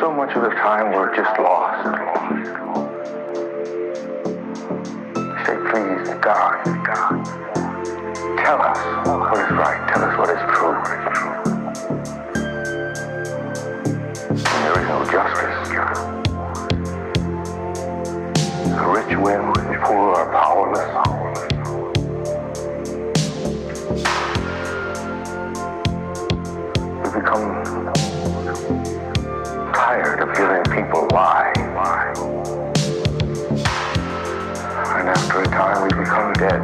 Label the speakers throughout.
Speaker 1: so much of the time we're just lost. Say, please, God, God, tell us what is right. Tell us what is true. There is no justice. The rich win, the poor are powerless. Tired of hearing people lie. And after a time, we become dead.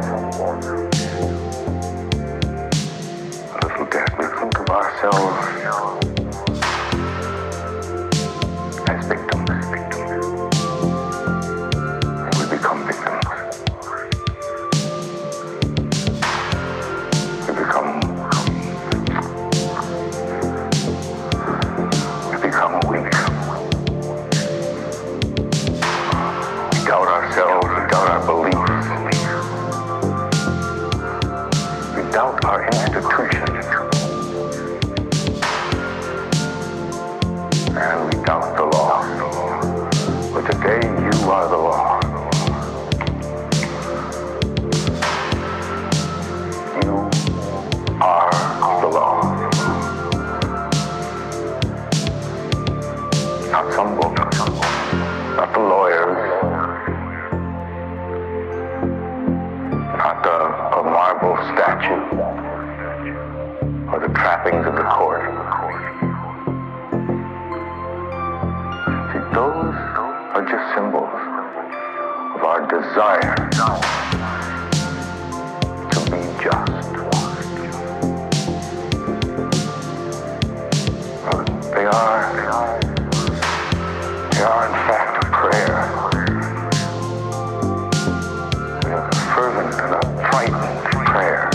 Speaker 1: A little dead. We think of ourselves you are the law. You are the law. Not some book, not the lawyers, not the, a marble statue, or the trappings of the court. Desire to be just. They are, they are, they are in fact a prayer. A fervent and a frightened prayer.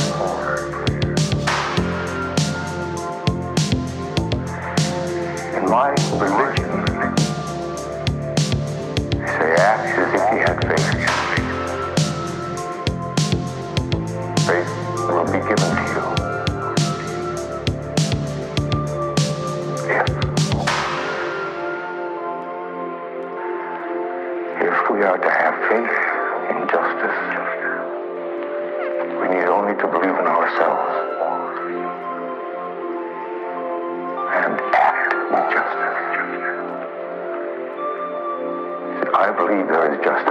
Speaker 1: In my religion, have faith in justice, we need only to believe in ourselves and act with justice. I believe there is justice.